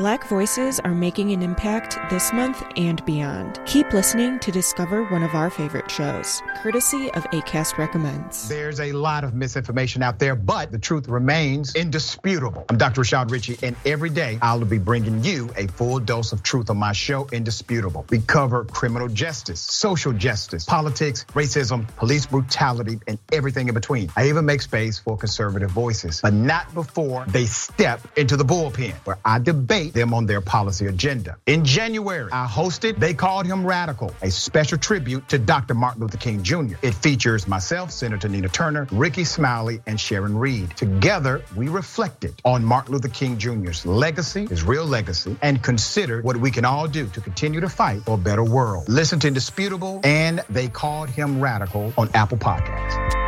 Black voices are making an impact this month and beyond. Keep listening to discover one of our favorite shows, courtesy of ACAST Recommends. There's a lot of misinformation out there, but the truth remains indisputable. I'm Dr. Rashad Richey, and every day I'll be bringing you a full dose of truth on my show, Indisputable. We cover criminal justice, social justice, politics, racism, police brutality, and everything in between. I even make space for conservative voices, but not before they step into the bullpen, where I debate them on their policy agenda. In January, I hosted They Called Him Radical, a special tribute to Dr. Martin Luther King Jr. It features myself, Senator Nina Turner, Rickey Smiley, and Sharon Reed. Together, we reflected on Martin Luther King Jr.'s legacy, his real legacy, and considered what we can all do to continue to fight for a better world. Listen to Indisputable and They Called Him Radical on Apple Podcasts.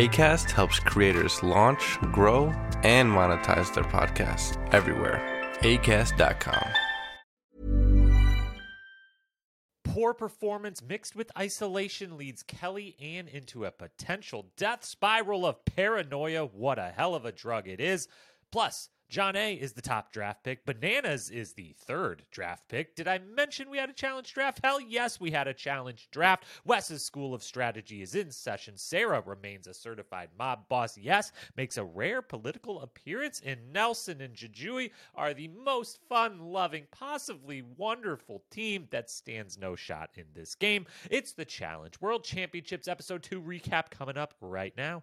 ACAST helps creators launch, grow, and monetize their podcasts everywhere. ACAST.com. Poor performance mixed with isolation leads KellyAnne into a potential death spiral of paranoia. What a hell of a drug it is. Plus, Jonna is the top draft pick. Bananas is the third draft pick. Did I mention we had a challenge draft? Hell yes, we had a challenge draft. Wes's School of Strategy is in session. Sarah remains a certified mob boss. Yes, makes a rare political appearance. And Nelson and Jujuy are the most fun loving, possibly wonderful team that stands no shot in this game. It's the Challenge World Championships Episode 2 recap coming up right now.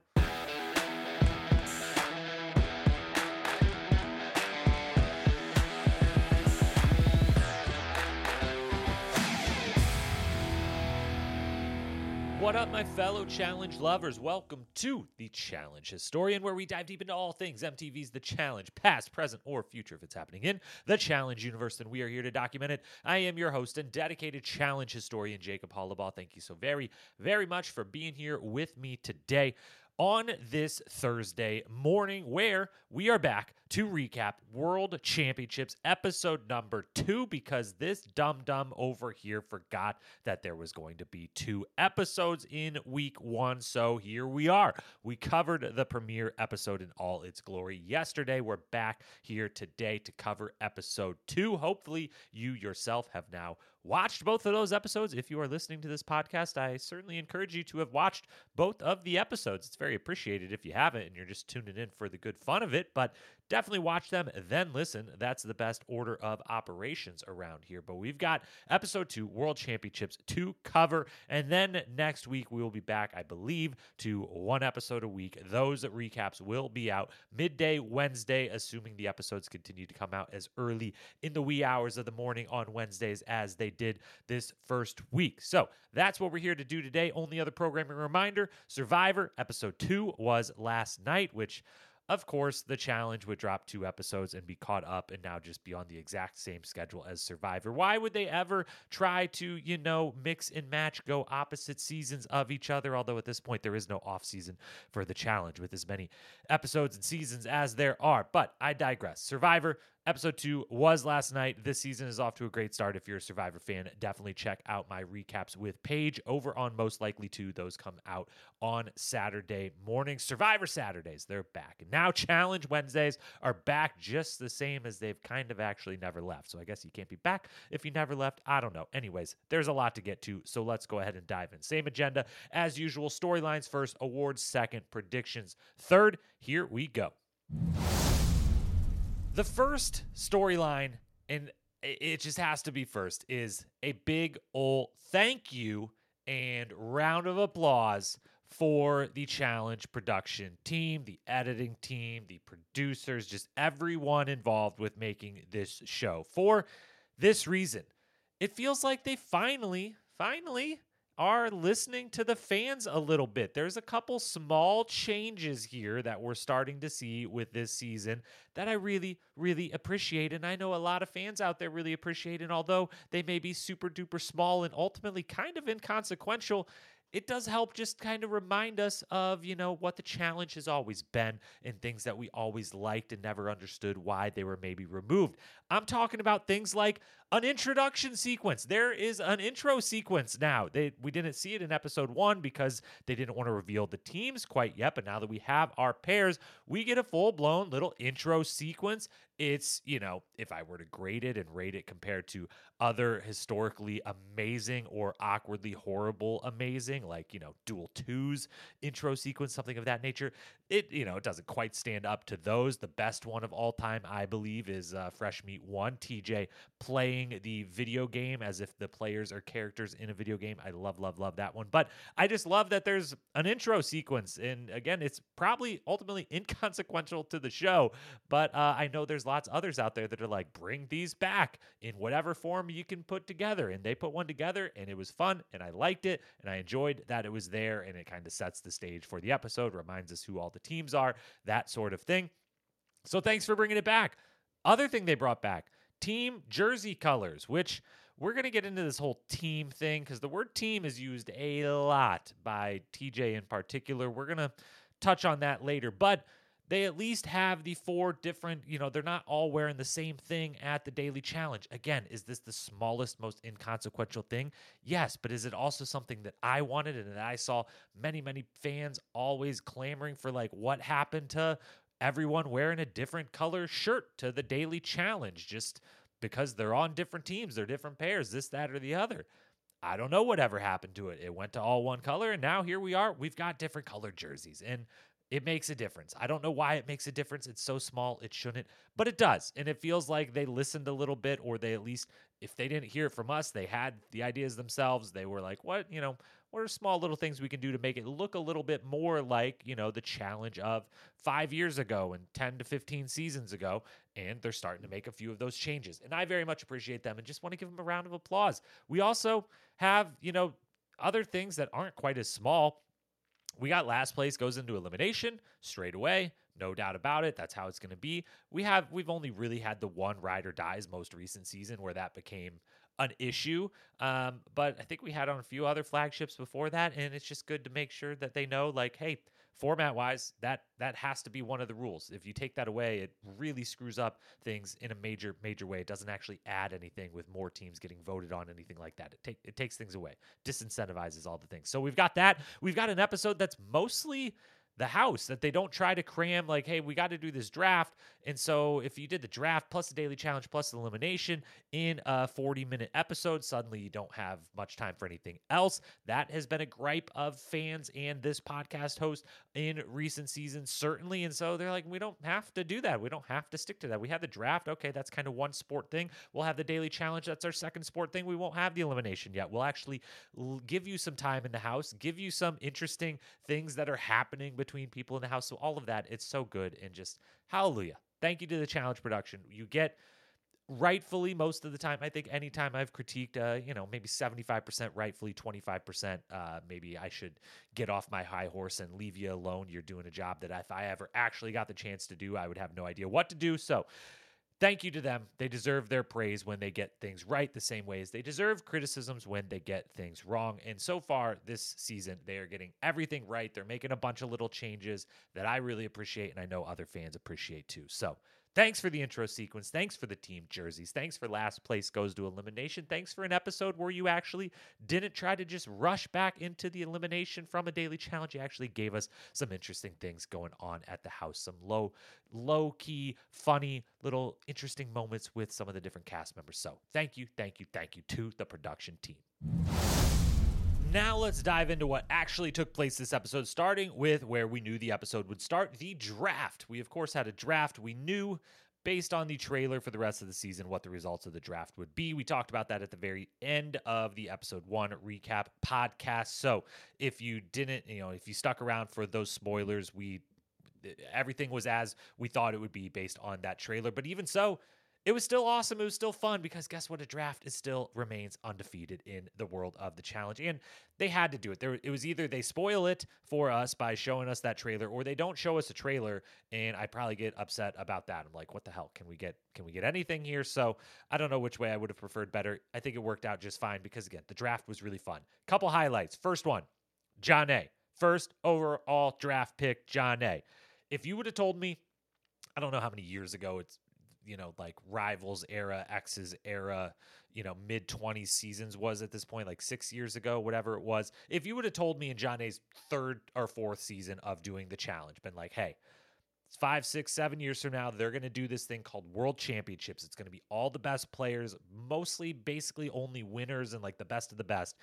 What up, my fellow challenge lovers? Welcome to the Challenge Historian, where we dive deep into all things MTV's The Challenge, past, present, or future if it's happening in the Challenge universe. And we are here to document it. I am your host and dedicated Challenge historian, Jacob Hollabaugh. Thank you so very, very much for being here with me today on this Thursday morning, where we are back to recap World Championships episode number two, because this dum dum over here forgot that there was going to be two episodes in week one. So here we are. We covered the premiere episode in all its glory yesterday. We're back here today to cover episode two. Hopefully, you yourself have now watched both of those episodes. If you are listening to this podcast, I certainly encourage you to have watched both of the episodes. It's very appreciated if you haven't and you're just tuning in for the good fun of it, but definitely watch them, then listen. That's the best order of operations around here. But we've got episode two, World Championships to cover. And then next week, we will be back, I believe, to one episode a week. Those recaps will be out midday Wednesday, assuming the episodes continue to come out as early in the wee hours of the morning on Wednesdays as they did this first week. So that's what we're here to do today. Only other programming reminder Survivor episode two was last night, which of course, the challenge would drop two episodes and be caught up and now just be on the exact same schedule as Survivor. Why would they ever try to, you know, mix and match, go opposite seasons of each other? Although at this point, there is no off season for the challenge with as many episodes and seasons as there are. But I digress. Survivor Episode two was last night. This season is off to a great start. If you're a Survivor fan, definitely check out my recaps with Paige over on Most Likely To. Those come out on Saturday morning. Survivor Saturdays, they're back. Now Challenge Wednesdays are back just the same as they've kind of actually never left. So I guess you can't be back if you never left. I don't know. Anyways, there's a lot to get to. So let's go ahead and dive in. Same agenda as usual storylines first, awards second, predictions third. Here we go. The first storyline, and it just has to be first, is a big ol' thank you and round of applause for the challenge production team, the editing team, the producers, just everyone involved with making this show. For this reason, it feels like they finally, finally are listening to the fans a little bit. There's a couple small changes here that we're starting to see with this season that I really, really appreciate. And I know a lot of fans out there really appreciate. And although they may be super duper small and ultimately kind of inconsequential, it does help just kind of remind us of, you know, what the challenge has always been and things that we always liked and never understood why they were maybe removed. I'm talking about things like an introduction sequence. There is an intro sequence now. They we didn't see it in episode 1 because they didn't want to reveal the teams quite yet, but now that we have our pairs, we get a full-blown little intro sequence it's, you know, if I were to grade it and rate it compared to other historically amazing or awkwardly horrible amazing, like, you know, Duel 2's intro sequence, something of that nature, it, you know, it doesn't quite stand up to those. The best one of all time, I believe, is uh, Fresh Meat 1, TJ playing the video game as if the players are characters in a video game. I love, love, love that one. But I just love that there's an intro sequence. And again, it's probably ultimately inconsequential to the show, but uh, I know there's lots of others out there that are like, bring these back in whatever form you can put together. And they put one together and it was fun and I liked it and I enjoyed that it was there and it kind of sets the stage for the episode, reminds us who all the teams are, that sort of thing. So thanks for bringing it back. Other thing they brought back team jersey colors, which we're going to get into this whole team thing because the word team is used a lot by TJ in particular. We're going to touch on that later, but they at least have the four different, you know, they're not all wearing the same thing at the daily challenge. Again, is this the smallest, most inconsequential thing? Yes, but is it also something that I wanted and that I saw many, many fans always clamoring for, like, what happened to everyone wearing a different color shirt to the daily challenge just because they're on different teams, they're different pairs, this, that, or the other. I don't know whatever happened to it. It went to all one color, and now here we are. We've got different colored jerseys. And it makes a difference. I don't know why it makes a difference. It's so small, it shouldn't, but it does. And it feels like they listened a little bit, or they at least, if they didn't hear it from us, they had the ideas themselves. They were like, what, you know, what are small little things we can do to make it look a little bit more like, you know, the challenge of five years ago and 10 to 15 seasons ago? And they're starting to make a few of those changes. And I very much appreciate them and just want to give them a round of applause. We also have, you know, other things that aren't quite as small we got last place goes into elimination straight away. No doubt about it. That's how it's going to be. We have we've only really had the one ride or dies most recent season where that became an issue. Um, but I think we had on a few other flagships before that, and it's just good to make sure that they know, like, hey, format wise, that that has to be one of the rules. If you take that away, it really screws up things in a major major way. It doesn't actually add anything with more teams getting voted on, anything like that. It take it takes things away, disincentivizes all the things. So we've got that. We've got an episode that's mostly the house that they don't try to cram like hey we got to do this draft. And so if you did the draft plus the daily challenge plus the elimination in a 40 minute episode suddenly you don't have much time for anything else. That has been a gripe of fans and this podcast host in recent seasons certainly. And so they're like we don't have to do that. We don't have to stick to that. We have the draft. Okay that's kind of one sport thing. We'll have the daily challenge. That's our second sport thing. We won't have the elimination yet. We'll actually give you some time in the house give you some interesting things that are happening between people in the house. So all of that, it's so good and just hallelujah. Thank you to the challenge production. You get rightfully most of the time. I think anytime I've critiqued, uh, you know, maybe 75% rightfully, 25%, uh, maybe I should get off my high horse and leave you alone. You're doing a job that if I ever actually got the chance to do, I would have no idea what to do. So thank you to them. They deserve their praise when they get things right, the same way as they deserve criticisms when they get things wrong. And so far this season, they are getting everything right. They're making a bunch of little changes that I really appreciate, and I know other fans appreciate too. So Thanks for the intro sequence. Thanks for the team jerseys. Thanks for last place goes to elimination. Thanks for an episode where you actually didn't try to just rush back into the elimination from a daily challenge. You actually gave us some interesting things going on at the house, some low, low key, funny, little interesting moments with some of the different cast members. So thank you, thank you, thank you to the production team. Now let's dive into what actually took place this episode, starting with where we knew the episode would start the draft. We, of course, had a draft. We knew based on the trailer for the rest of the season what the results of the draft would be. We talked about that at the very end of the episode one recap podcast. So if you didn't, you know, if you stuck around for those spoilers, we everything was as we thought it would be based on that trailer. But even so, it was still awesome. It was still fun because guess what? A draft is still remains undefeated in the world of the challenge, and they had to do it. There, it was either they spoil it for us by showing us that trailer, or they don't show us a trailer, and I probably get upset about that. I'm like, what the hell? Can we get can we get anything here? So I don't know which way I would have preferred better. I think it worked out just fine because again, the draft was really fun. Couple highlights. First one, Jonna. First overall draft pick, Jonna. If you would have told me, I don't know how many years ago it's you know like rivals era Exes era you know mid 20s seasons was at this point like six years ago whatever it was if you would have told me in Jonna's third or fourth season of doing the challenge been like hey five, six, seven years from now, they're going to do this thing called World Championships. It's going to be all the best players, mostly basically only winners and like the best of the best.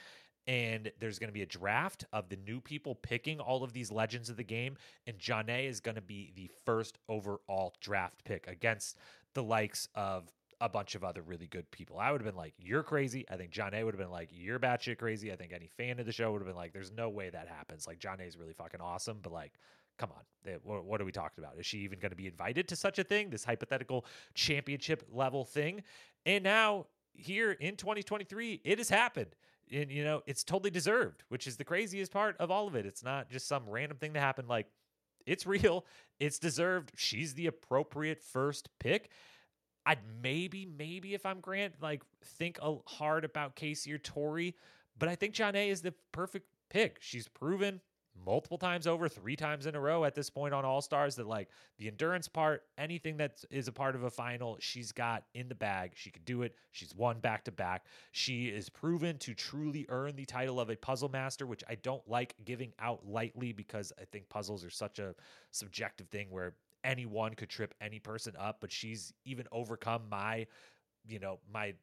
And there's going to be a draft of the new people picking all of these legends of the game. And Jonna is going to be the first overall draft pick against the likes of a bunch of other really good people. I would have been like, "You're crazy." I think Jonna would have been like, "You're batshit crazy." I think any fan of the show would have been like, "There's no way that happens." Like Jonna is really fucking awesome, but like, come on, what, what are we talking about? Is she even going to be invited to such a thing? This hypothetical championship level thing, and now here in 2023, it has happened. And you know, it's totally deserved, which is the craziest part of all of it. It's not just some random thing that happened. Like, it's real. It's deserved. She's the appropriate first pick. I'd maybe, maybe if I'm Grant, like think a, hard about Casey or Tori, but I think Jonna is the perfect pick. She's proven multiple times over, three times in a row at this point on All Stars that like the endurance part, anything that is a part of a final, she's got in the bag. She could do it. She's won back to back. She is proven to truly earn the title of a puzzle master, which I don't like giving out lightly because I think puzzles are such a subjective thing where anyone could trip any person up, but she's even overcome my, you know, my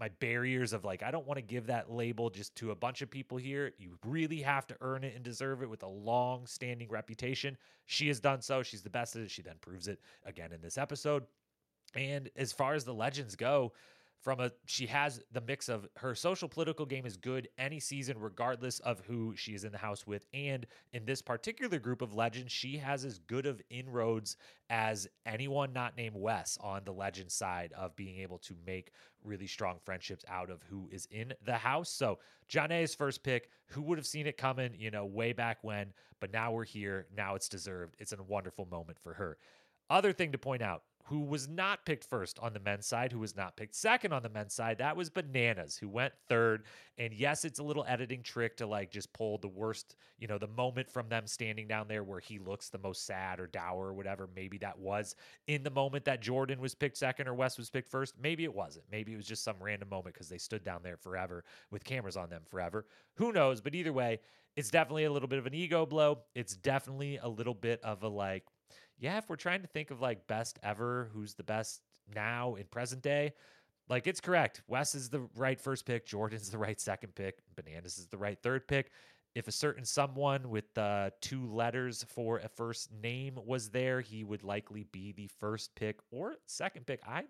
my barriers of like I don't want to give that label just to a bunch of people here. You really have to earn it and deserve it with a long standing reputation. She has done so. She's the best at it. She then proves it again in this episode. And as far as the legends go, from a she has the mix of her social political game is good any season regardless of who she is in the house with. And in this particular group of legends she has as good of inroads as anyone not named Wes on the legend side of being able to make really strong friendships out of who is in the house. So Jonna's first pick who would have seen it coming you know way back when but now we're here. Now it's deserved. It's a wonderful moment for her. Other thing to point out who was not picked first on the men's side, who was not picked second on the men's side. That was Bananas, who went third. And yes, it's a little editing trick to like just pull the worst, you know, the moment from them standing down there where he looks the most sad or dour or whatever. Maybe that was in the moment that Jordan was picked second or Wes was picked first. Maybe it wasn't. Maybe it was just some random moment because they stood down there forever with cameras on them forever. Who knows? But either way, it's definitely a little bit of an ego blow. It's definitely a little bit of a like, yeah, if we're trying to think of like best ever, who's the best now in present day, like it's correct. Wes is the right first pick, Jordan's the right second pick, Bananas is the right third pick. If a certain someone with uh, two letters for a first name was there, he would likely be the first pick or second pick. I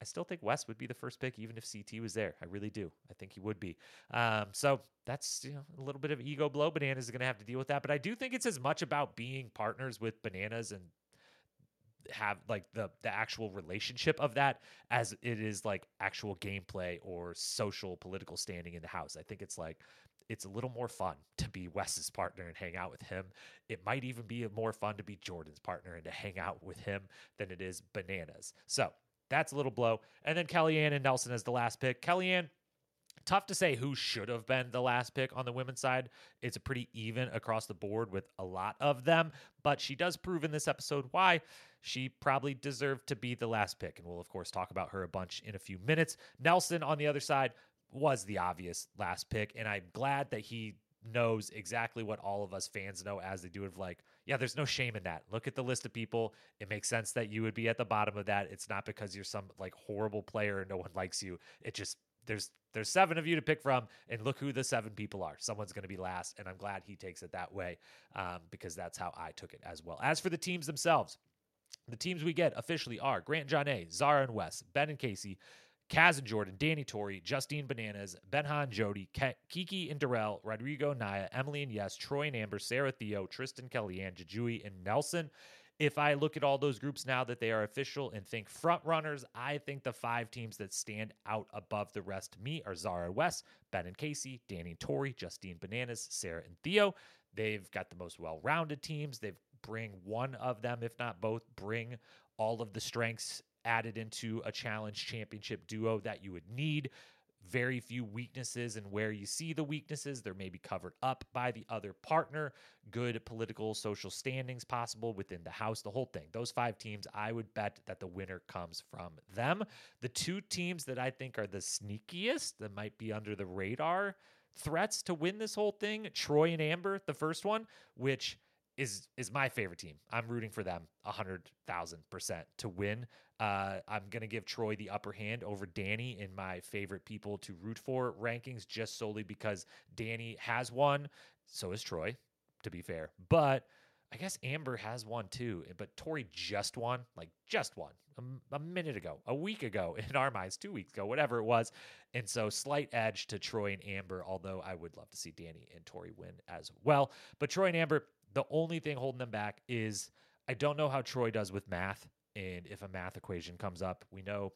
I still think Wes would be the first pick, even if CT was there. I really do. I think he would be. Um, so that's you know a little bit of ego blow. Bananas is going to have to deal with that, but I do think it's as much about being partners with Bananas and have like the the actual relationship of that as it is like actual gameplay or social political standing in the house. I think it's like it's a little more fun to be Wes's partner and hang out with him. It might even be more fun to be Jordan's partner and to hang out with him than it is Bananas. So that's a little blow. And then Kellyanne and Nelson as the last pick. Kellyanne, tough to say who should have been the last pick on the women's side. It's a pretty even across the board with a lot of them, but she does prove in this episode why she probably deserved to be the last pick. And we'll, of course, talk about her a bunch in a few minutes. Nelson on the other side was the obvious last pick, and I'm glad that he knows exactly what all of us fans know as they do of like yeah there's no shame in that look at the list of people it makes sense that you would be at the bottom of that it's not because you're some like horrible player and no one likes you it just there's there's seven of you to pick from and look who the seven people are someone's going to be last and i'm glad he takes it that way um, because that's how i took it as well as for the teams themselves the teams we get officially are Grant Jonna, Zara and Wes, Ben and Casey, Kaz and Jordan, Danny Tori, Justine Bananas, Benha and Jody, Ke- Kiki and Darrell, Rodrigo Naya, Emily and Yes, Troy and Amber, Sarah Theo, Tristan Kellyanne, Jujuy and Nelson. If I look at all those groups now that they are official and think front runners, I think the five teams that stand out above the rest to me are Zara Wes, Ben and Casey, Danny and Tori, Justine Bananas, Sarah and Theo. They've got the most well rounded teams. They've bring one of them, if not both, bring all of the strengths added into a challenge championship duo that you would need. Very few weaknesses, and where you see the weaknesses, they're maybe covered up by the other partner. Good political, social standings possible within the house, the whole thing. Those five teams, I would bet that the winner comes from them. The two teams that I think are the sneakiest, that might be under the radar threats to win this whole thing Troy and Amber, the first one, which is is my favorite team. I'm rooting for them hundred thousand percent to win. Uh, I'm gonna give Troy the upper hand over Danny in my favorite people to root for rankings, just solely because Danny has won. So is Troy, to be fair. But I guess Amber has won too. But Tori just won, like just won a, a minute ago, a week ago in our minds, two weeks ago, whatever it was. And so slight edge to Troy and Amber, although I would love to see Danny and Tori win as well. But Troy and Amber, the only thing holding them back is I don't know how Troy does with math. And if a math equation comes up, we know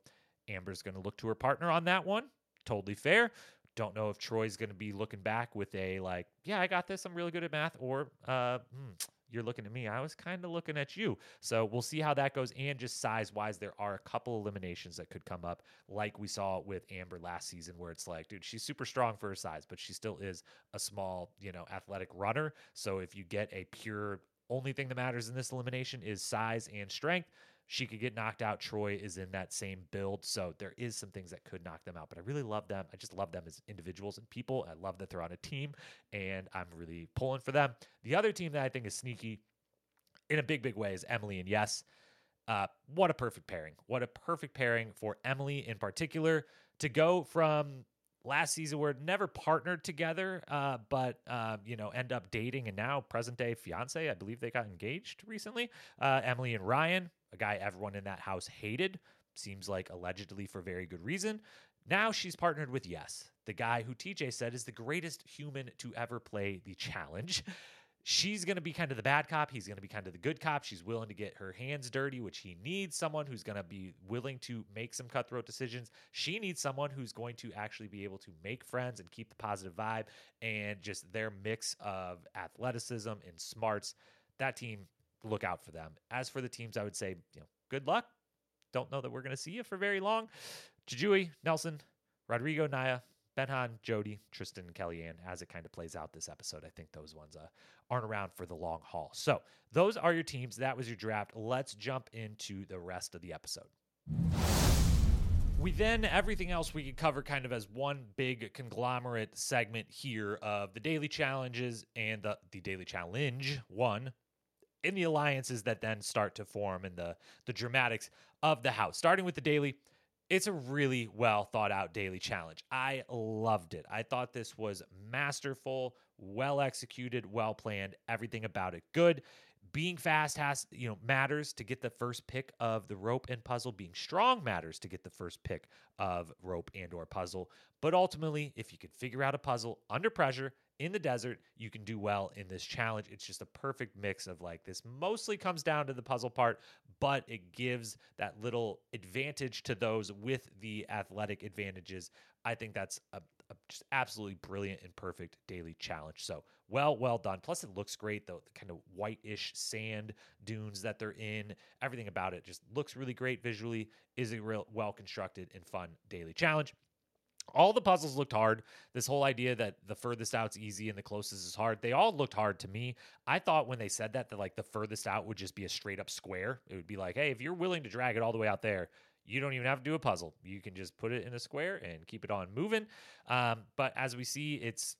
Amber's going to look to her partner on that one. Totally fair. Don't know if Troy's going to be looking back with a like, yeah, I got this. I'm really good at math, or uh, hmm, you're looking at me. I was kind of looking at you. So we'll see how that goes. And just size wise, there are a couple eliminations that could come up, like we saw with Amber last season, where it's like, dude, she's super strong for her size, but she still is a small, you know, athletic runner. So if you get a pure only thing that matters in this elimination is size and strength. She could get knocked out. Troy is in that same build. So there is some things that could knock them out. But I really love them. I just love them as individuals and people. I love that they're on a team. And I'm really pulling for them. The other team that I think is sneaky in a big, big way is Emily and Yes. Uh, what a perfect pairing. What a perfect pairing for Emily in particular to go from last season were never partnered together, uh, but uh, you know end up dating and now present day fiance. I believe they got engaged recently. Uh, Emily and Ryan, guy everyone in that house hated, seems like allegedly for very good reason. Now she's partnered with Yes, the guy who TJ said is the greatest human to ever play the challenge she's going to be kind of the bad cop. He's going to be kind of the good cop. She's willing to get her hands dirty, which he needs someone who's going to be willing to make some cutthroat decisions. She needs someone who's going to actually be able to make friends and keep the positive vibe and just their mix of athleticism and smarts. That team, look out for them. As for the teams, I would say, you know, good luck. Don't know that we're going to see you for very long. Jujuy, Nelson, Rodrigo, Naya, Benhan, Jody, Tristan, Kellyanne, as it kind of plays out this episode. I think those ones uh, aren't around for the long haul. So those are your teams. That was your draft. Let's jump into the rest of the episode. We then, everything else we could cover kind of as one big conglomerate segment here of the daily challenges and the, the daily challenge one in the alliances that then start to form and the, the dramatics of the house. Starting with the daily, it's a really well thought out daily challenge. I loved it. I thought this was masterful, well executed, well planned, everything about it good. Being fast has, you know, matters to get the first pick of the rope and puzzle. Being strong matters to get the first pick of rope and or puzzle. But ultimately, if you can figure out a puzzle under pressure in the desert, you can do well in this challenge. It's just a perfect mix of like this mostly comes down to the puzzle part, but it gives that little advantage to those with the athletic advantages. I think that's a, a just absolutely brilliant and perfect daily challenge. So well, well done. Plus, it looks great. The, the kind of whitish sand dunes that they're in, everything about it just looks really great visually. Is a real well constructed and fun daily challenge all the puzzles looked hard. This whole idea that the furthest out's easy and the closest is hard, they all looked hard to me. I thought when they said that, that like the furthest out would just be a straight up square. It would be like, hey, if you're willing to drag it all the way out there, you don't even have to do a puzzle. You can just put it in a square and keep it on moving. Um, but as we see, it's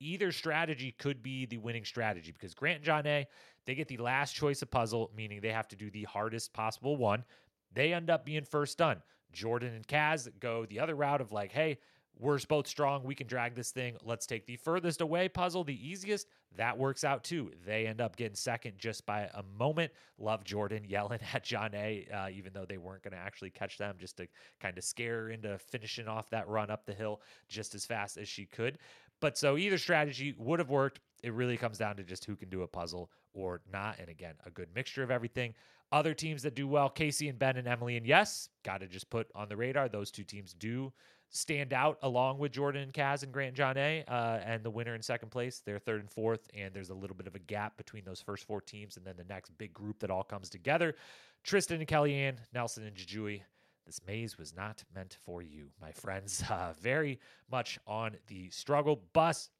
either strategy could be the winning strategy because Grant and Jonna, they get the last choice of puzzle, meaning they have to do the hardest possible one. They end up being first done. Jordan and Kaz go the other route of like, hey, we're both strong. We can drag this thing. Let's take the furthest away puzzle, the easiest. That works out too. They end up getting second just by a moment. Love Jordan yelling at Jonna, uh, even though they weren't going to actually catch them, just to kind of scare her into finishing off that run up the hill just as fast as she could. But so either strategy would have worked. It really comes down to just who can do a puzzle or not. And again, a good mixture of everything. Other teams that do well, Casey and Ben and Emily. And yes, got to just put on the radar, those two teams do stand out along with Jordan and Kaz and Grant and A. uh, and the winner in second place. They're third and fourth, and there's a little bit of a gap between those first four teams and then the next big group that all comes together. Tristan and Kellyanne, Nelson and Jujuy. This maze was not meant for you, my friends. Uh, very much on the struggle bus.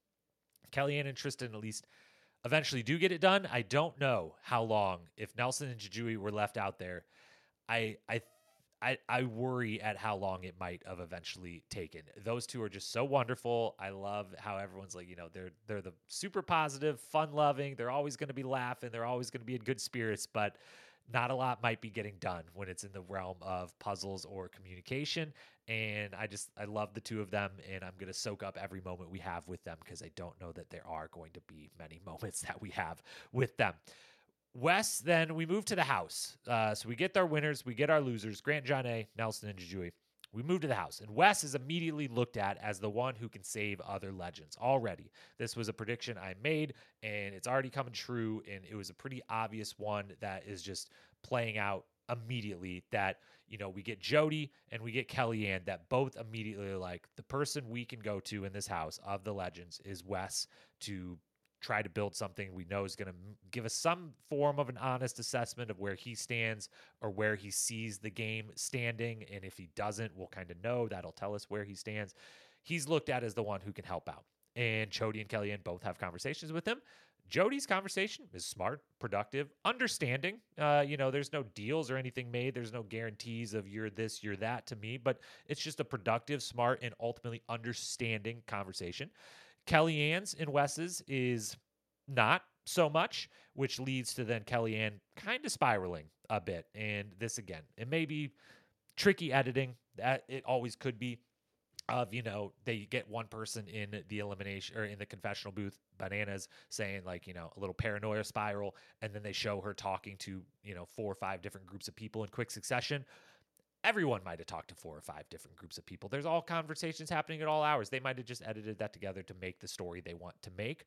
Kellyanne and Tristan, at least eventually do get it done. I don't know how long if Nelson and Jujuy were left out there. I I I, I worry at how long it might have eventually taken. Those two are just so wonderful. I love how everyone's like, you know, they're they're the super positive, fun loving. They're always going to be laughing. They're always going to be in good spirits, but not a lot might be getting done when it's in the realm of puzzles or communication. And I just I love the two of them, and I'm to soak up every moment we have with them because I don't know that there are going to be many moments that we have with them. Wes, then we move to the house. Uh, so we get our winners, we get our losers, Grant, Jonna, Nelson, and Jujuy. We move to the house, and Wes is immediately looked at as the one who can save other legends already. This was a prediction I made, and it's already coming true. And it was a pretty obvious one that is just playing out immediately. That, you know, we get Jody and we get Kellyanne, that both immediately like the person we can go to in this house of the legends is Wes to try to build something we know is going to give us some form of an honest assessment of where he stands or where he sees the game standing. And if he doesn't, we'll kind of know that'll tell us where he stands. He's looked at as the one who can help out. And Jody and Kellyanne both have conversations with him. Jody's conversation is smart, productive, understanding. Uh, you know, there's no deals or anything made. There's no guarantees of you're this, you're that to me, but it's just a productive, smart, and ultimately understanding conversation. Kellyanne's and Wes's is not so much, which leads to then Kellyanne kind of spiraling a bit. And this again, it may be tricky editing. That it always could be. Of you know, they get one person in the elimination or in the confessional booth, bananas, saying like you know a little paranoia spiral, and then they show her talking to you know four or five different groups of people in quick succession everyone might have talked to four or five different groups of people. There's all conversations happening at all hours. They might have just edited that together to make the story they want to make.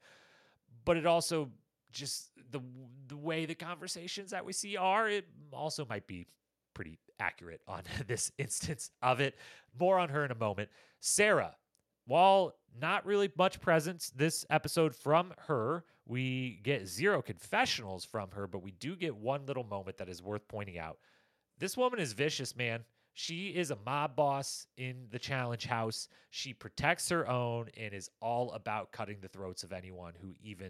But it also just the the way the conversations that we see are, it also might be pretty accurate on this instance of it. More on her in a moment. Sarah, while not really much presence this episode from her, we get zero confessionals from her, but we do get one little moment that is worth pointing out. This woman is vicious, man. She is a mob boss in the challenge house. She protects her own and is all about cutting the throats of anyone who even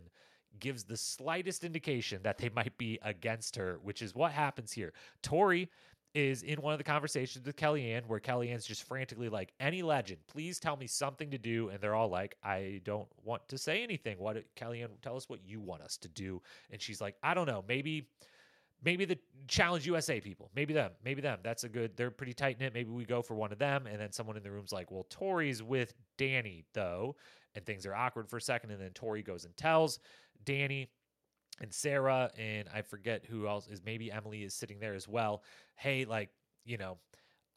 gives the slightest indication that they might be against her, which is what happens here. Tori is in one of the conversations with Kellyanne where Kellyanne's just frantically like, any legend, please tell me something to do. And they're all like, I don't want to say anything. What Kellyanne, tell us what you want us to do. And she's like, I don't know, maybe maybe the challenge USA people, maybe them, maybe them. That's a good. They're pretty tight knit. Maybe we go for one of them, and then someone in the room's like, "Well, Tori's with Danny though," and things are awkward for a second, and then Tori goes and tells Danny and Sarah, and I forget who else is. Maybe Emily is sitting there as well. Hey, like you know.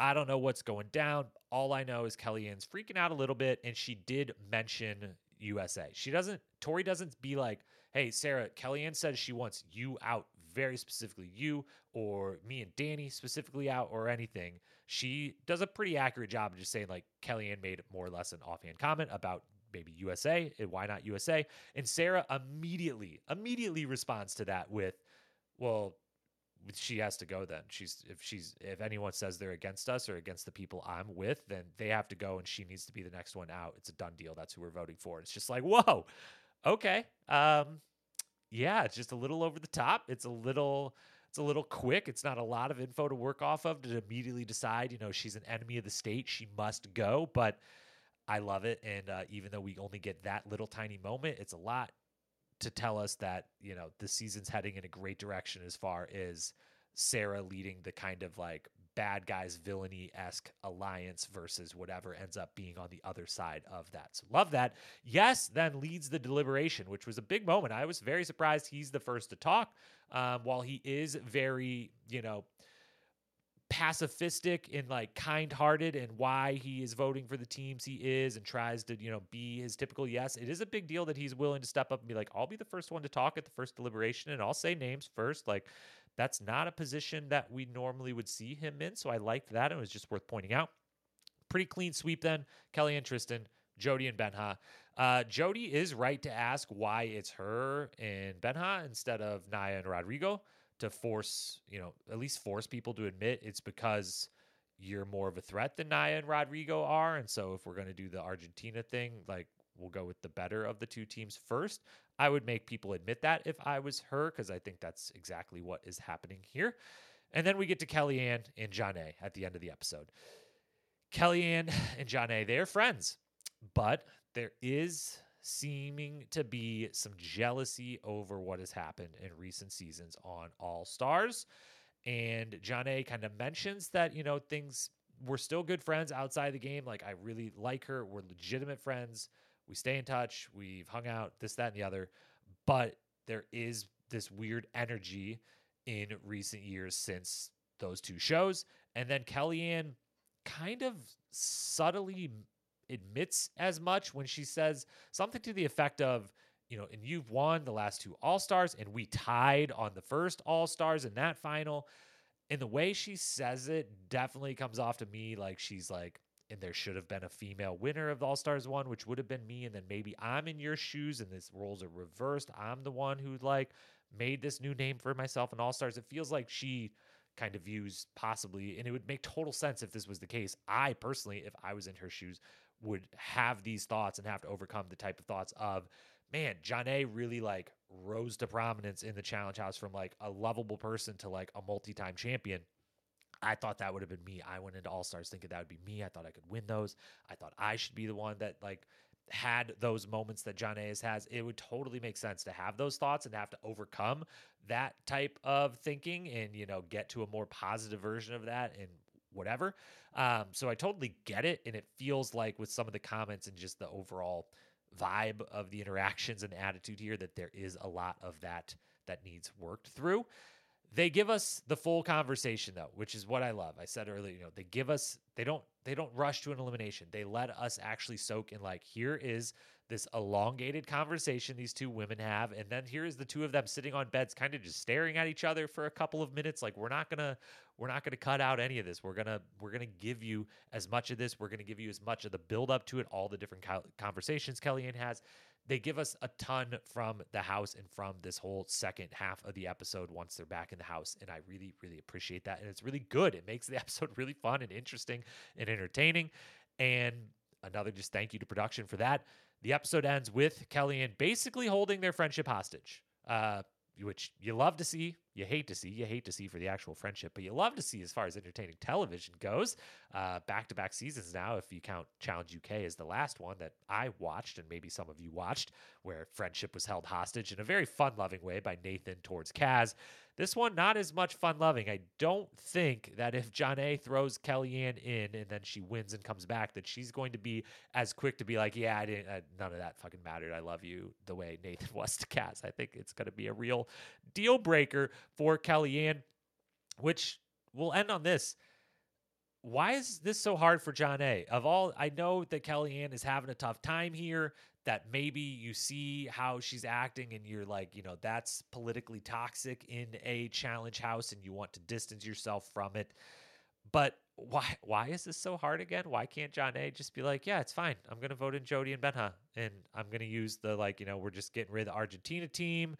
I don't know what's going down. All I know is Kellyanne's freaking out a little bit, and she did mention USA. She doesn't, Tori doesn't be like, hey, Sarah, Kellyanne says she wants you out very specifically you or me and Danny specifically out or anything. She does a pretty accurate job of just saying like Kellyanne made more or less an offhand comment about maybe USA why not USA. And Sarah immediately, immediately responds to that with, well, she has to go then. She's if she's if anyone says they're against us or against the people I'm with, then they have to go and she needs to be the next one out. It's a done deal. That's who we're voting for. It's just like, whoa, okay. Um, yeah, it's just a little over the top. It's a little it's a little quick. It's not a lot of info to work off of to immediately decide, you know, she's an enemy of the state. She must go. But I love it. And uh, even though we only get that little tiny moment, it's a lot to tell us that, you know, the season's heading in a great direction as far as Sarah leading the kind of like bad guys villainy esque alliance versus whatever ends up being on the other side of that. So love that. Yes, then leads the deliberation, which was a big moment. I was very surprised he's the first to talk. Um, while he is very, you know, pacifistic and like kind-hearted and why he is voting for the teams he is and tries to you know be his typical yes it is a big deal that he's willing to step up and be like i'll be the first one to talk at the first deliberation and i'll say names first like that's not a position that we normally would see him in. So I liked that. And it was just worth pointing out. Pretty clean sweep then. Kelly and Tristan, Jody and Benha. Uh, Jody is right to ask why it's her and Benha instead of Naya and Rodrigo to force, you know, at least force people to admit it's because you're more of a threat than Naya and Rodrigo are. And so if we're going to do the Argentina thing, like we'll go with the better of the two teams first. I would make people admit that if I was her, because I think that's exactly what is happening here. And then we get to Kellyanne and Jonna at the end of the episode. Kellyanne and Jonna, they are friends, but there is seeming to be some jealousy over what has happened in recent seasons on All Stars. And Jonna kind of mentions that, you know, things we're still good friends outside the game. Like, I really like her. We're legitimate friends. We stay in touch. We've hung out, this, that, and the other. But there is this weird energy in recent years since those two shows. And then Kellyanne kind of subtly admits as much when she says something to the effect of, you know, and you've won the last two All Stars, and we tied on the first All Stars in that final. And the way she says it definitely comes off to me like she's like, and there should have been a female winner of the All Stars one, which would have been me. And then maybe I'm in your shoes and this roles are reversed. I'm the one who like made this new name for myself in All Stars. It feels like she kind of views possibly, and it would make total sense if this was the case. I personally, if I was in her shoes, would have these thoughts and have to overcome the type of thoughts of, man, Jonna really like rose to prominence in the challenge house from like a lovable person to like a multi-time champion. I thought that would have been me. I went into All Stars thinking that would be me. I thought I could win those. I thought I should be the one that like had those moments that Jonna has. It would totally make sense to have those thoughts and have to overcome that type of thinking and you know get to a more positive version of that and whatever. Um, so I totally get it, and it feels like with some of the comments and just the overall vibe of the interactions and attitude here that there is a lot of that that needs worked through. They give us the full conversation though, which is what I love. I said earlier, you know, they give us they don't they don't rush to an elimination. They let us actually soak in like here is this elongated conversation these two women have and then here is the two of them sitting on beds kind of just staring at each other for a couple of minutes like we're not to we're not to cut out any of this. We're to we're to give you as much of this. We're to give you as much of the build up to it, all the different conversations Kellyanne has they give us a ton from the house and from this whole second half of the episode once they're back in the house. And I really, really appreciate that. And it's really good. It makes the episode really fun and interesting and entertaining. And another just thank you to production for that. The episode ends with Kellyanne basically holding their friendship hostage. Uh, which you love to see, you hate to see, you hate to see for the actual friendship, but you love to see as far as entertaining television goes. Back to back seasons now, if you count Challenge UK as the last one that I watched, and maybe some of you watched, where friendship was held hostage in a very fun loving way by Nathan towards Kaz. This one, not as much fun loving. I don't think that if Jonna throws Kellyanne in and then she wins and comes back, that she's going to be as quick to be like, yeah, I didn't, uh, none of that fucking mattered. I love you the way Nathan was to Kaz. I think it's going to be a real deal breaker for Kellyanne, which we'll end on this why is this so hard for Jonna? Of all, I know that Kellyanne is having a tough time here that maybe you see how she's acting and you're like, you know, that's politically toxic in a challenge house and you want to distance yourself from it. But why why is this so hard again? Why can't Jonna just be like, yeah, it's fine. I'm gonna vote in Jody and Benha. And I'm gonna use the like, you know, we're just getting rid of the Argentina team.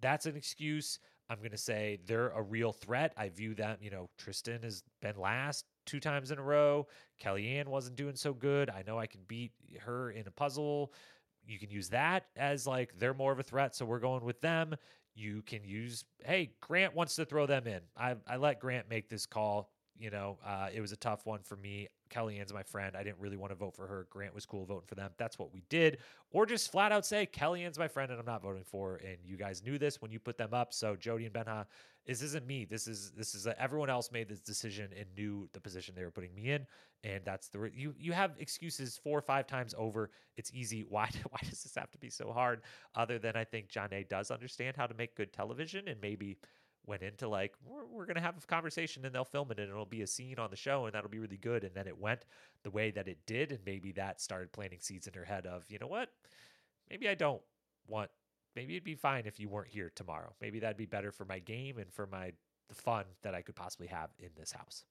That's an excuse. I'm gonna say they're a real threat. I view them, you know, Tristan has been last two times in a row. Kellyanne wasn't doing so good. I know I can beat her in a puzzle you can use that as like they're more of a threat, so we're going with them. You can use, hey, Grant wants to throw them in. I, I let Grant make this call. You know, uh, it was a tough one for me. Kellyanne's my friend. I didn't really want to vote for her. Grant was cool voting for them. That's what we did. Or just flat out say Kellyanne's my friend and I'm not voting for. And you guys knew this when you put them up. So Jody and Benha, this isn't me. This is this is a, everyone else made this decision and knew the position they were putting me in. And that's the you you have excuses four or five times over. It's easy. Why why does this have to be so hard? Other than I think Jonna does understand how to make good television and maybe went into like we're, we're going to have a conversation and they'll film it and it'll be a scene on the show and that'll be really good and then it went the way that it did and maybe that started planting seeds in her head of you know what? Maybe i don't want maybe it'd be fine if you weren't here tomorrow. Maybe that'd be better for my game and for my the fun that i could possibly have in this house.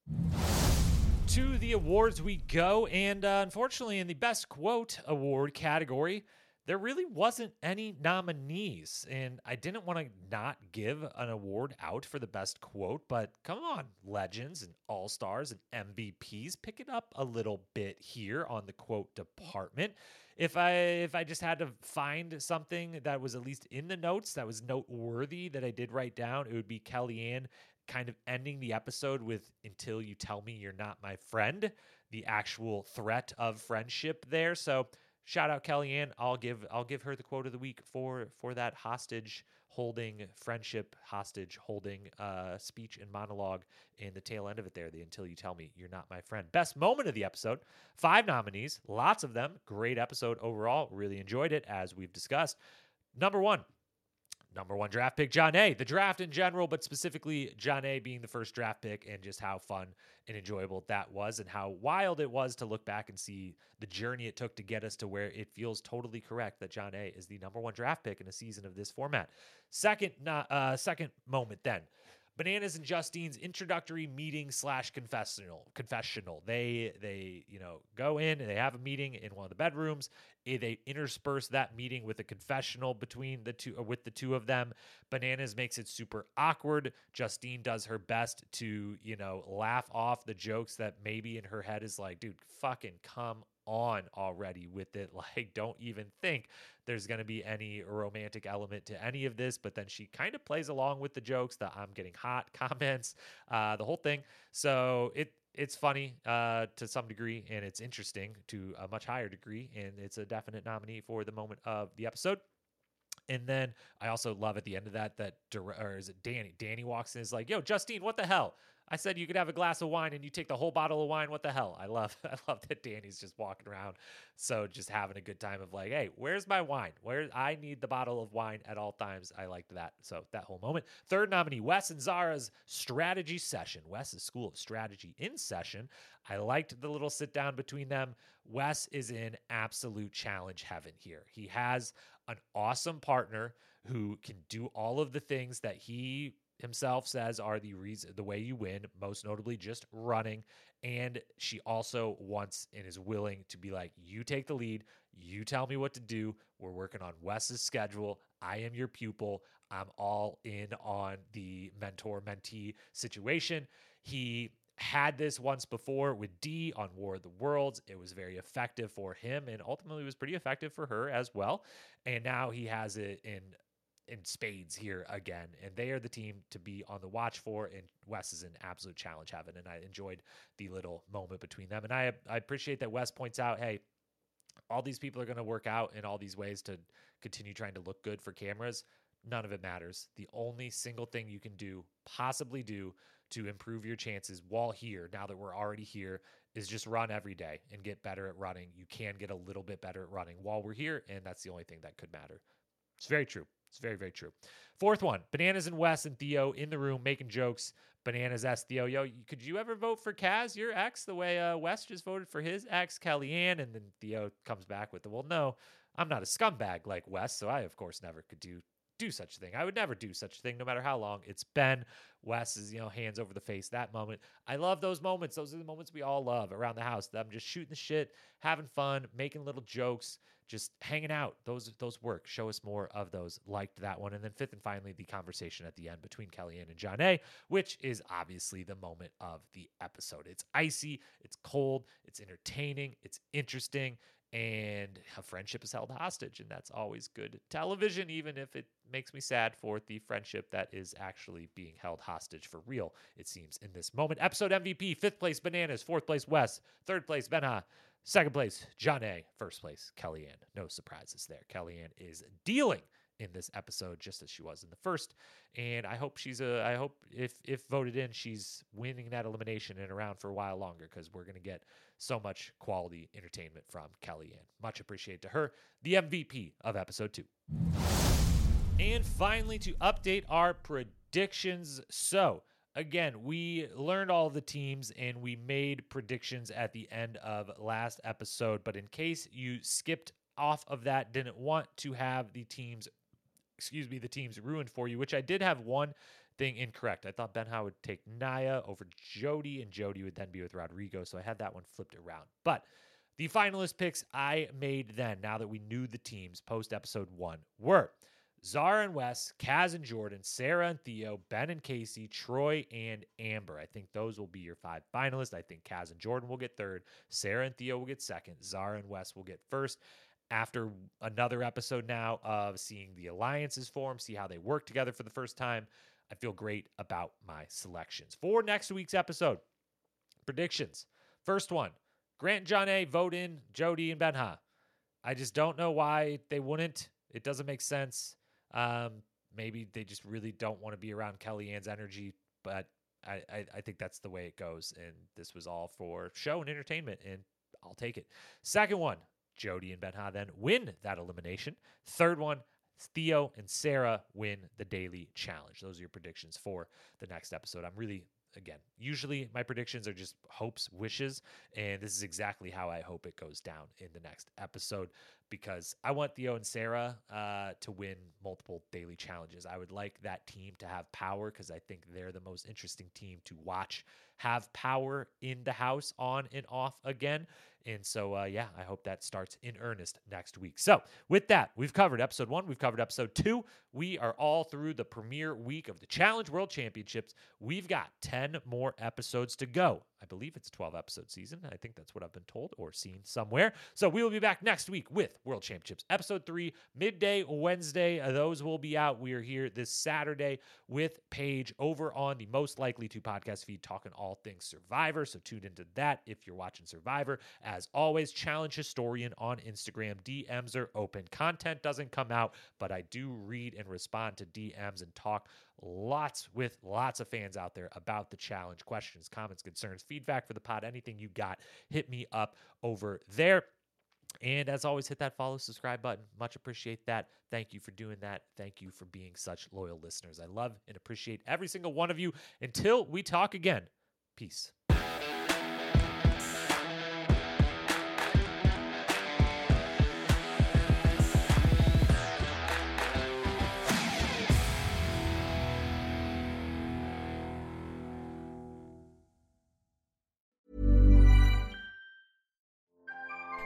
To the awards we go and uh, unfortunately in the best quote award category there really wasn't any nominees. And I didn't want to not give an award out for the best quote, but come on, legends and all stars and MVPs, pick it up a little bit here on the quote department. If I if I just had to find something that was at least in the notes that was noteworthy that I did write down, it would be Kellyanne kind of ending the episode with until you tell me you're not my friend, the actual threat of friendship there. So shout out Kellyanne. I'll give I'll give her the quote of the week for for that hostage holding friendship hostage holding uh, speech and monologue in the tail end of it there. The until you tell me you're not my friend. Best moment of the episode. Five nominees, lots of them. Great episode overall. Really enjoyed it as we've discussed. Number one, number one draft pick, Jonna. The draft in general, but specifically Jonna being the first draft pick and just how fun and enjoyable that was and how wild it was to look back and see the journey it took to get us to where it feels totally correct that Jonna is the number one draft pick in a season of this format. Second, uh, second moment then. Bananas and Justine's introductory meeting slash confessional. Confessional. They they you know go in and they have a meeting in one of the bedrooms. Eh, they intersperse that meeting with a confessional between the two, with the two of them. Bananas makes it super awkward. Justine does her best to you know laugh off the jokes that maybe in her head is like, dude, fucking come on already with it. Like, don't even think there's going to be any romantic element to any of this. But then she kind of plays along with the jokes, the I'm getting hot comments, uh, the whole thing. So it it's funny uh, to some degree, and it's interesting to a much higher degree, and it's a definite nominee for the moment of the episode. And then I also love at the end of that that or is it Danny? Danny walks in is like, "Yo, Justine, what the hell? I said you could have a glass of wine and you take the whole bottle of wine. What the hell? I love I love that Danny's just walking around, so just having a good time of like, hey, where's my wine? Where I need the bottle of wine at all times. I liked that. So that whole moment. Third nominee, Wes and Zara's strategy session. Wes's School of Strategy in session. I liked the little sit down between them. Wes is in absolute challenge heaven here. He has an awesome partner who can do all of the things that he himself says are the reason the way you win, most notably just running. And she also wants and is willing to be like, you take the lead, you tell me what to do. We're working on Wes's schedule. I am your pupil. I'm all in on the mentor mentee situation. He had this once before with D on War of the Worlds. It was very effective for him and ultimately was pretty effective for her as well. And now he has it in in spades here again, and they are the team to be on the watch for. And Wes is an absolute challenge heaven, and I enjoyed the little moment between them. And I I appreciate that Wes points out, hey, all these people are going to work out in all these ways to continue trying to look good for cameras. None of it matters. The only single thing you can do, possibly do, to improve your chances while here, now that we're already here, is just run every day and get better at running. You can get a little bit better at running while we're here, and that's the only thing that could matter. It's very true. It's very, very true. Fourth one Bananas and Wes and Theo in the room making jokes. Bananas asked Theo, Yo, could you ever vote for Kaz, your ex, the way uh, Wes just voted for his ex, KellyAnne? And then Theo comes back with the, Well, no, I'm not a scumbag like Wes, so I, of course, never could do do such a thing. I would never do such a thing, no matter how long it's been. Wes is, you know, hands over the face. That moment, I love those moments. Those are the moments we all love around the house. Them just shooting the shit, having fun, making little jokes, just hanging out. Those those work. Show us more of those. Liked that one. And then fifth and finally, the conversation at the end between KellyAnne and Jonna, which is obviously the moment of the episode. It's icy, it's cold, it's entertaining, it's interesting, and a friendship is held hostage, and that's always good television, even if it makes me sad for the friendship that is actually being held hostage for real. It seems in this moment. Episode MVP: fifth place Bananas, fourth place Wes, third place Benha. Second place, Jonna. First place, KellyAnne. No surprises there. KellyAnne is dealing in this episode just as she was in the first. And I hope she's a I hope if if voted in, she's winning that elimination and around for a while longer because we're gonna get so much quality entertainment from KellyAnne. Much appreciated to her, the MVP of episode two. And finally, to update our predictions. So again, we learned all the teams and we made predictions at the end of last episode. But in case you skipped off of that, didn't want to have the teams, excuse me, the teams ruined for you, which I did have one thing incorrect. I thought Benha would take Naya over Jody, and Jody would then be with Rodrigo. So I had that one flipped around. But the finalist picks I made then, now that we knew the teams post episode one, were Zara and Wes, Kaz and Jordan, Sarah and Theo, Ben and Casey, Troy and Amber. I think those will be your five finalists. I think Kaz and Jordan will get third. Sarah and Theo will get second. Zara and Wes will get first. After another episode now of seeing the alliances form, see how they work together for the first time, I feel great about my selections. For next week's episode, predictions. First one Grant and Jonna vote in Jody and Ben Ha. I just don't know why they wouldn't. It doesn't make sense. Um, maybe they just really don't want to be around KellyAnne's energy, but I, I, I think that's the way it goes. And this was all for show and entertainment, and I'll take it. Second one, Jody and Ben Ha then win that elimination. Third one, Theo and Sarah win the daily challenge. Those are your predictions for the next episode. I'm really again, usually my predictions are just hopes, wishes, and this is exactly how I hope it goes down in the next episode because I want Theo and Sarah uh, to win multiple daily challenges. I would like that team to have power because I think they're the most interesting team to watch have power in the house on and off again. And so, uh, yeah, I hope that starts in earnest next week. So, with that, we've covered episode one, we've covered episode two. We are all through the premiere week of the Challenge World Championships. We've got 10 more episodes to go. I believe it's a 12 episode season. I think that's what I've been told or seen somewhere. So, we will be back next week with World Championships episode three, midday Wednesday. Uh, those will be out. We are here this Saturday with Paige over on the Most Likely to podcast feed, talking all things Survivor. So, tune into that if you're watching Survivor. As always, challenge historian on Instagram. DMs are open. Content doesn't come out, but I do read and respond to DMs and talk lots with lots of fans out there about the challenge. Questions, comments, concerns, feedback for the pod, anything you got, hit me up over there. And as always, hit that follow, subscribe button. Much appreciate that. Thank you for doing that. Thank you for being such loyal listeners. I love and appreciate every single one of you. Until we talk again, peace.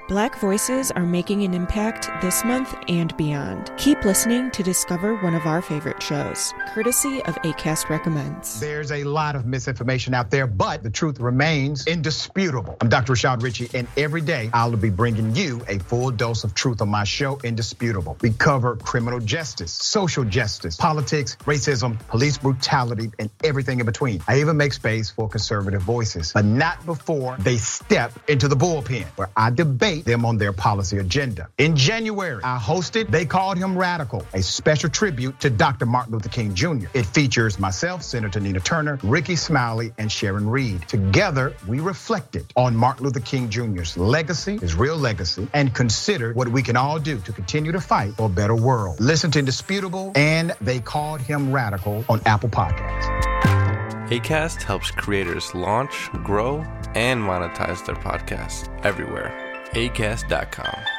Black voices are making an impact this month and beyond. Keep listening to discover one of our favorite shows, courtesy of ACAST Recommends. There's a lot of misinformation out there, but the truth remains indisputable. I'm Dr. Rashad Richey, and every day I'll be bringing you a full dose of truth on my show, Indisputable. We cover criminal justice, social justice, politics, racism, police brutality, and everything in between. I even make space for conservative voices, but not before they step into the bullpen, where I debate them on their policy agenda. In January, I hosted They Called Him Radical, a special tribute to Dr. Martin Luther King Jr. It features myself, Senator Nina Turner, Rickey Smiley, and Sharon Reed. Together, we reflected on Martin Luther King Jr.'s legacy, his real legacy, and considered what we can all do to continue to fight for a better world. Listen to Indisputable and They Called Him Radical on Apple Podcasts. ACAST helps creators launch, grow, and monetize their podcasts everywhere. ACAST.com.